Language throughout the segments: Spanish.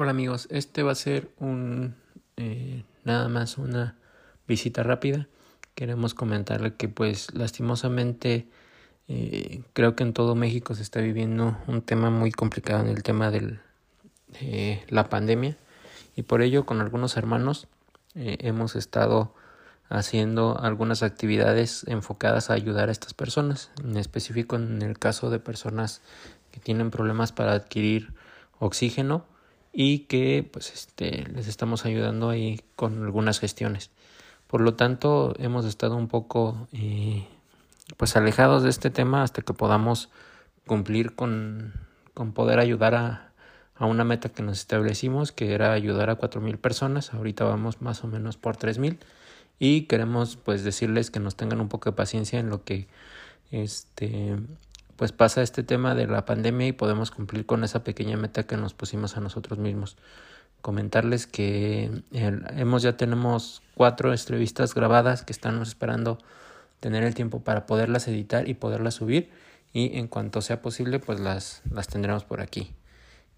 Hola amigos, este va a ser un eh, nada más una visita rápida. Queremos comentarle que pues lastimosamente eh, creo que en todo México se está viviendo un tema muy complicado en el tema de la pandemia. Y por ello con algunos hermanos eh, hemos estado haciendo algunas actividades enfocadas a ayudar a estas personas, en específico en el caso de personas que tienen problemas para adquirir oxígeno y que pues este les estamos ayudando ahí con algunas gestiones. Por lo tanto, hemos estado un poco eh, pues alejados de este tema hasta que podamos cumplir con, con poder ayudar a, a una meta que nos establecimos, que era ayudar a cuatro mil personas. Ahorita vamos más o menos por tres mil y queremos pues decirles que nos tengan un poco de paciencia en lo que este pues pasa este tema de la pandemia y podemos cumplir con esa pequeña meta que nos pusimos a nosotros mismos. Comentarles que hemos ya tenemos cuatro entrevistas grabadas que estamos esperando tener el tiempo para poderlas editar y poderlas subir y en cuanto sea posible pues las, las tendremos por aquí.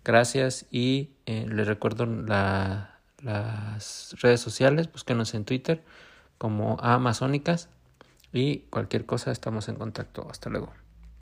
Gracias y eh, les recuerdo la, las redes sociales, búsquenos en Twitter como Amazónicas y cualquier cosa estamos en contacto. Hasta luego.